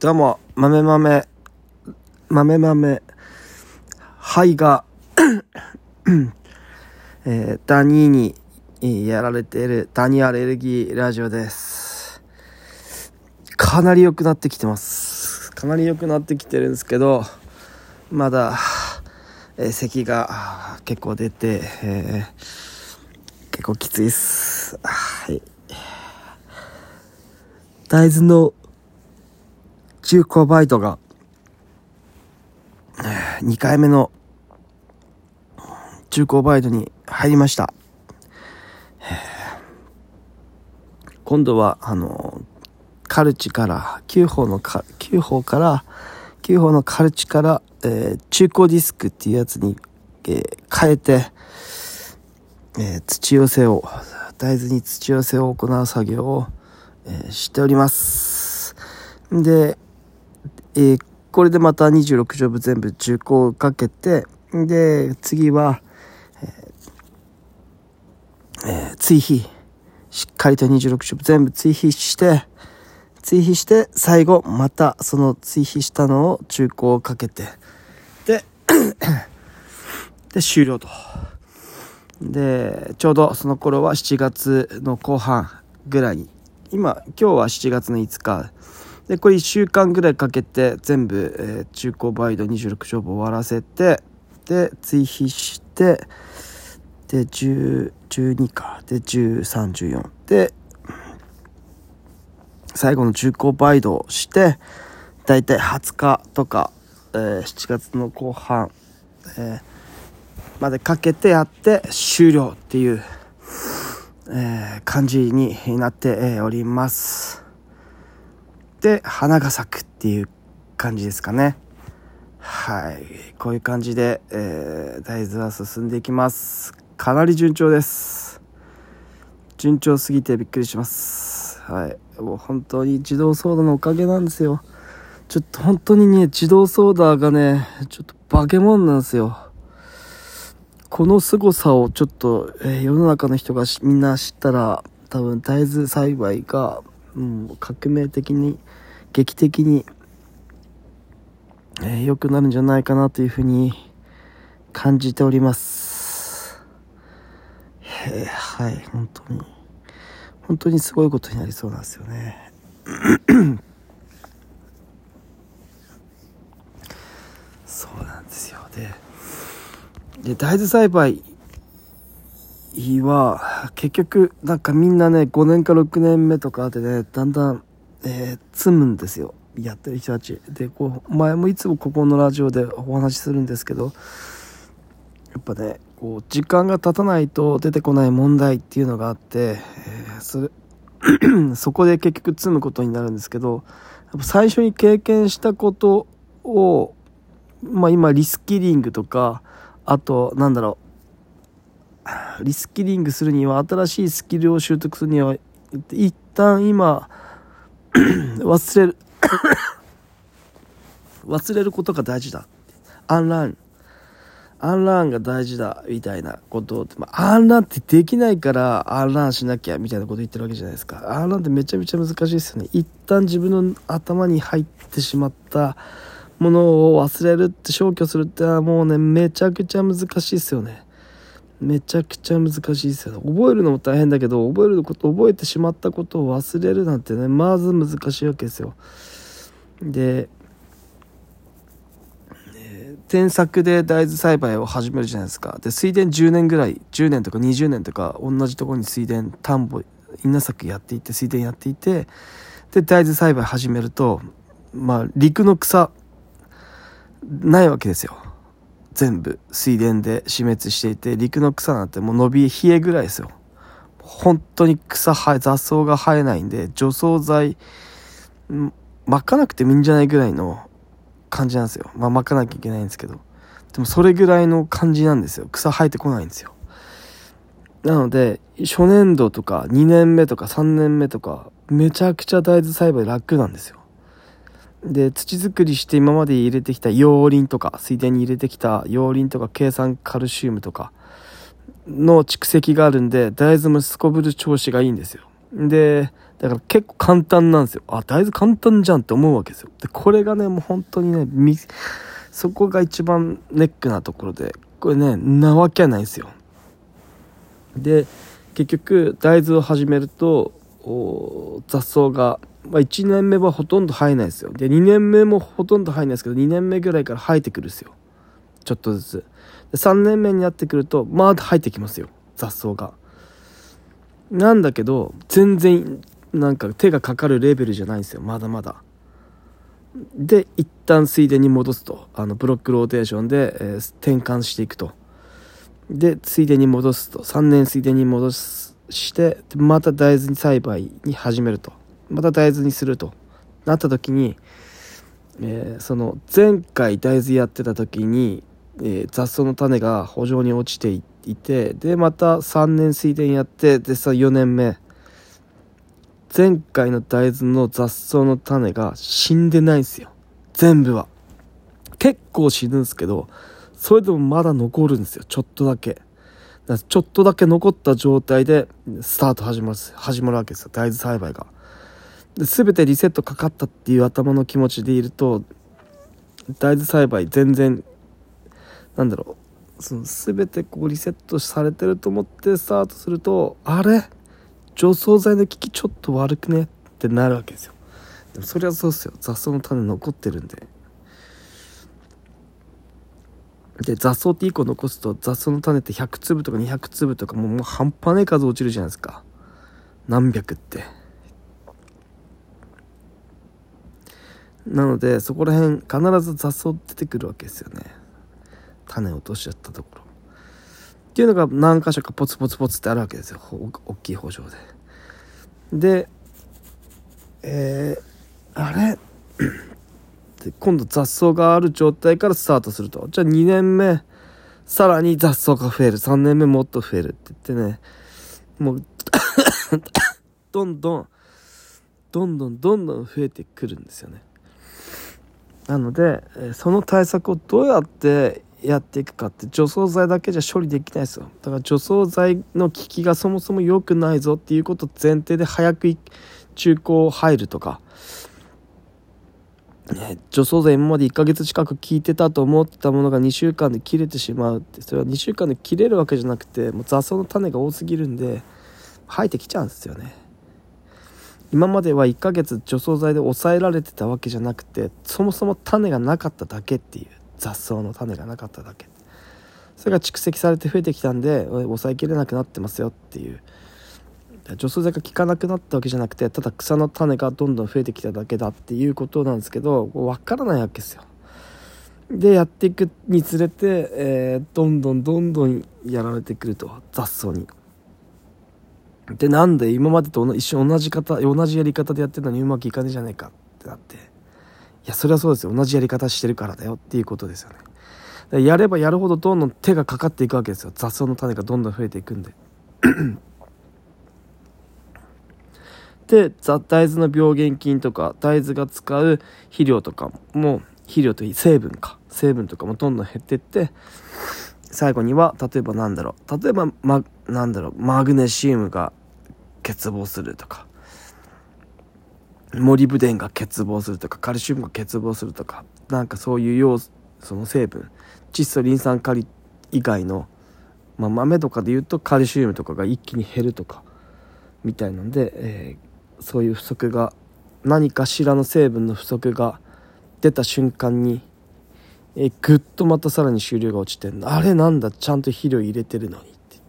どうも、豆豆、豆豆、肺が、えー、ダニーにやられているダニアレルギーラジオです。かなり良くなってきてます。かなり良くなってきてるんですけど、まだ、えー咳が結構出て、えー結構きついっす。はい。大豆の中古バイトが、2回目の中古バイトに入りました。今度は、あの、カルチから、9法のか、9法から、9法のカルチから、えー中古ディスクっていうやつに、えー変えて、えー土寄せを、大豆に土寄せを行う作業を、えしております。で、えーこれでまた26畳分全部重工かけて、で、次は、えー追肥。しっかりと26畳分全部追肥して、追肥して、最後、またその追肥したのを重工をかけて、で、で、終了と。で、ちょうどその頃は7月の後半ぐらいに、今、今日は7月の5日、で、これ1週間ぐらいかけて全部、えー中古バイト26勝負終わらせて、で、追肥して、で、10、12か、で、13、14。で、最後の中古バイトをして、だいたい20日とか、えー7月の後半、えーまでかけてやって終了っていう、えー感じになっております。で、花が咲くっていう感じですかね。はい。こういう感じで、えー大豆は進んでいきます。かなり順調です。順調すぎてびっくりします。はい。もう本当に自動ソーダのおかげなんですよ。ちょっと本当にね、自動ソーダがね、ちょっと化け物なんですよ。この凄さをちょっと、えー世の中の人がみんな知ったら、多分大豆栽培が、う、革命的に、劇的に、えーくなるんじゃないかなというふうに感じております。えはい、本当に。本当にすごいことになりそうなんですよね。そうなんですよ。で、で大豆栽培は結局なんかみんなね5年か6年目とかでねだんだん、えー積むんですよ。やってる人たち。でこう前もいつもここのラジオでお話しするんですけどやっぱねこう時間が経たないと出てこない問題っていうのがあって、えーそれ そこで結局積むことになるんですけどやっぱ最初に経験したことをまあ今リスキリングとかあとなんだろうリスキリングするには新しいスキルを習得するには一旦今 忘れる 忘れることが大事だ。アンラン。アンランが大事だみたいなことを、まあ、アンランってできないからアンランしなきゃみたいなこと言ってるわけじゃないですか。アンランってめちゃめちゃ難しいですよね。一旦自分の頭に入ってしまったものを忘れるって消去するってのはもうねめちゃくちゃ難しいですよね。めちゃくちゃ難しいですよ覚えるのも大変だけど覚えること覚えてしまったことを忘れるなんてねまず難しいわけですよ。でえー転作で大豆栽培を始めるじゃないですか。で水田10年ぐらい10年とか20年とか同じところに水田田んぼ稲作やっていて水田やっていてで大豆栽培始めるとまあ陸の草ないわけですよ。全部水田で死滅していて陸の草なんてもう伸び冷えぐらいですよ。本当に草生え雑草が生えないんで除草剤ん撒かなくてもいいんじゃないぐらいの感じなんですよ。まあ撒かなきゃいけないんですけど。でもそれぐらいの感じなんですよ。草生えてこないんですよ。なので初年度とか2年目とか3年目とかめちゃくちゃ大豆栽培楽なんですよ。で土作りして今まで入れてきた葉林とか水田に入れてきた葉林とか計算カルシウムとかの蓄積があるんで大豆もすこぶる調子がいいんですよでだから結構簡単なんですよ。あ、大豆簡単じゃんって思うわけですよ。で、これがね、もう本当にね、み、そこが一番ネックなところで、これね、なわけないんですよ。で、結局、大豆を始めると、雑草が、まあ、1年目はほとんど生えないですよ。で、2年目もほとんど生えないですけど、2年目ぐらいから生えてくるんですよ。ちょっとずつ。で3年目になってくると、まだ生えてきますよ。雑草が。なんだけど、全然なんか手がかかるレベルじゃないんですよまだまだで一旦水田に戻すとあのブロックローテーションで、えー、転換していくとで水田に戻すと3年水田に戻してまた大豆栽培に始めるとまた大豆にするとなった時に、えー、その前回大豆やってた時に、えー、雑草の種が圃場に落ちていてでまた3年水田やってでさ4年目前回の大豆の雑草の種が死んでないんですよ。全部は。結構死ぬんですけど、それでもまだ残るんですよ。ちょっとだけ。ちょっとだけ残った状態でスタート始まる始まるわけですよ。大豆栽培が。全てリセットかかったっていう頭の気持ちでいると、大豆栽培全然、なんだろう。その全てこうリセットされてると思ってスタートすると、あれ？除草剤の効きちょっと悪くね？ってなるわけですよ。でもそれはそうっすよ。雑草の種残ってるんで。で雑草って1個残すと雑草の種って100粒とか200粒とかももう半端ない数落ちるじゃないですか。何百って。なのでそこら辺必ず雑草出てくるわけですよね。種落としちゃったところ。っていうのが何箇所かポツポツポツってあるわけですよ。大きい包丁で。でえー、あれ？で今度雑草がある状態からスタートすると。じゃあ2年目さらに雑草が増える。3年目もっと増えるって言ってね。もう どんどんどんどんどんどん増えてくるんですよね。なのでその対策をどうやってやっていくかって除草剤だけじゃ処理できないですよ。だから除草剤の効きがそもそも良くないぞっていうこと前提で早く中古入るとか、ね、除草剤今まで1ヶ月近く効いてたと思ってたものが2週間で切れてしまうって。それは2週間で切れるわけじゃなくてもう雑草の種が多すぎるんで生えてきちゃうんですよね。今までは1ヶ月除草剤で抑えられてたわけじゃなくてそもそも種がなかっただけっていう雑草の種がなかっただけ。それが蓄積されて増えてきたんで抑えきれなくなってますよっていう。除草剤が効かなくなったわけじゃなくてただ草の種がどんどん増えてきただけだっていうことなんですけど分からないわけですよ。でやっていくにつれて、えー、どんどんどんどんやられてくると雑草に。でなんで今までと一緒同じ方同じやり方でやってるのにうまくいかねえじゃねえかってなって。いやそれはそうですよ。同じやり方してるからだよっていうことですよね。やればやるほどどんどん手がかかっていくわけですよ。雑草の種がどんどん増えていくんで。で大豆の病原菌とか大豆が使う肥料とかも肥料といい成分か。成分とかもどんどん減っていって最後には例えばなんだろう。例えば、ま、なんだろう。マグネシウムが欠乏するとか。モリブデンが欠乏するとかカルシウムが欠乏するとか。なんかそういう要素その成分。窒素リン酸カリ以外の、まあ、豆とかで言うとカルシウムとかが一気に減るとか。みたいなんで、えー、そういう不足が何かしらの成分の不足が出た瞬間に、えー、ぐっとまたさらに収量が落ちてんあれなんだちゃんと肥料入れてるのにって言っ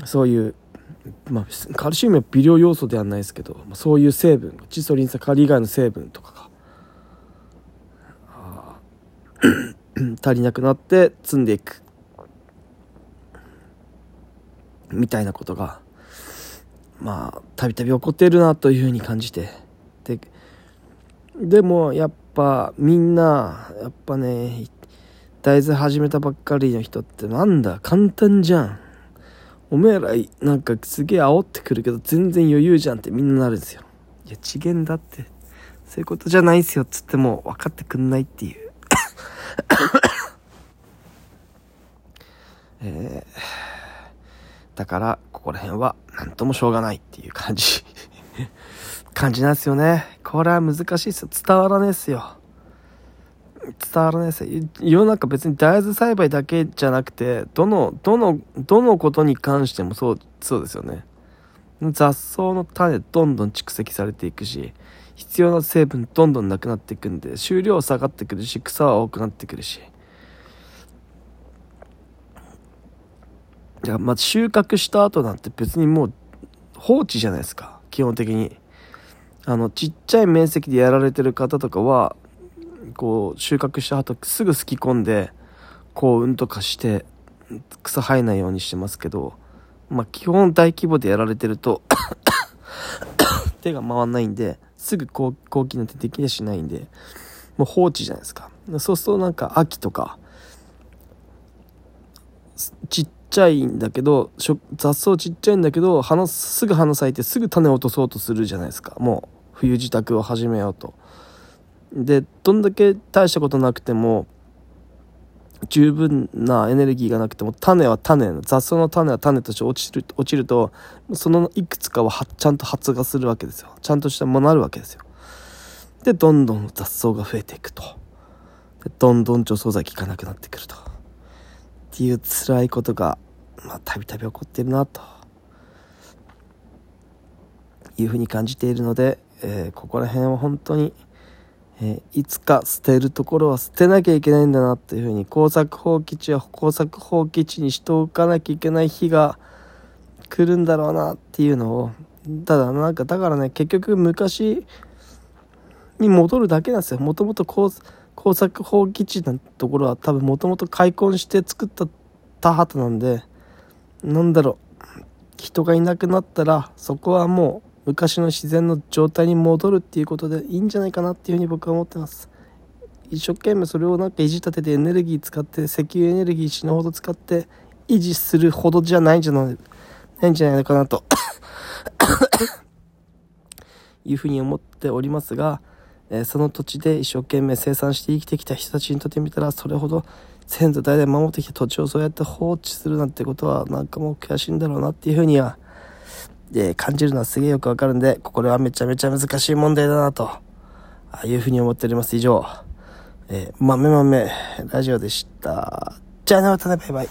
て。そういうまあ、カルシウムは微量要素ではないですけど、まあ、そういう成分窒素リン酸カリ以外の成分とかが足りなくなって積んでいく。みたいなことがまあたびたび起こっているなというふうに感じて。ででもやっぱみんなやっぱね大豆始めたばっかりの人ってなんだ簡単じゃん。おめえらなんかすげえ煽ってくるけど全然余裕じゃんってみんななるんですよいや次元だってそういうことじゃないっすよっつっても分かってくんないっていう えー、だからここら辺は何ともしょうがないっていう感じ 感じなんですよね。これは難しいですよ。伝わらないですよ。伝わらないですよ。世の中別に大豆栽培だけじゃなくて、どの、どの、どのことに関してもそう、そうですよね。雑草の種どんどん蓄積されていくし、必要な成分どんどんなくなっていくんで、収量下がってくるし、草は多くなってくるし。だからまあ収穫した後なんて別にもう放置じゃないですか。基本的に。あの、ちっちゃい面積でやられてる方とかは、こう、収穫した後すぐすき込んで、幸運とかして、草生えないようにしてますけど、まあ、基本大規模でやられてると 手が回んないんで、すぐ高高機能ってできやしないんで、もう放置じゃないですか。そうするとなんか秋とか、ちっちゃいんだけど、雑草ちっちゃいんだけど、花、すぐ花咲いてすぐ種を落とそうとするじゃないですか。もう、冬支度を始めようと。で、どんだけ大したことなくても、十分なエネルギーがなくても種は種雑草の種は種として落ちる落ちるとそのいくつかははちゃんと発芽するわけですよ。ちゃんとしたものなるわけですよ。でどんどん雑草が増えていくと。でどんどん除草剤効かなくなってくると。っていう辛いことがまあたびたび起こってるなと。いうふうに感じているので、えー、ここら辺は本当にえー、いつか捨てるところは捨てなきゃいけないんだなっていうふうに工作放棄地は工作放棄地にしておかなきゃいけない日が来るんだろうなっていうのをただなんかだからね結局昔に戻るだけなんですよもともと工作放棄地なところは多分もともと開墾して作った田畑なんでなんだろう。人がいなくなったらそこはもう昔の自然の状態に戻るっていうことでいいんじゃないかなっていうふうに僕は思ってます。一生懸命それをなんかいじ立ててエネルギー使って石油エネルギー死ぬほど使って維持するほどじゃないんじゃないないんじゃないのかなと。いうふうに思っておりますが、えー、その土地で一生懸命生産して生きてきた人たちにとってみたらそれほど先祖代々守ってきた土地をそうやって放置するなんてことはなんかもう悔しいんだろうなっていうふうにはで感じるのはすげえよくわかるんで、これはめちゃめちゃ難しい問題だなと、ああいうふうに思っております。以上、えー、豆豆ラジオでした。じゃあね、またね、バイバイ。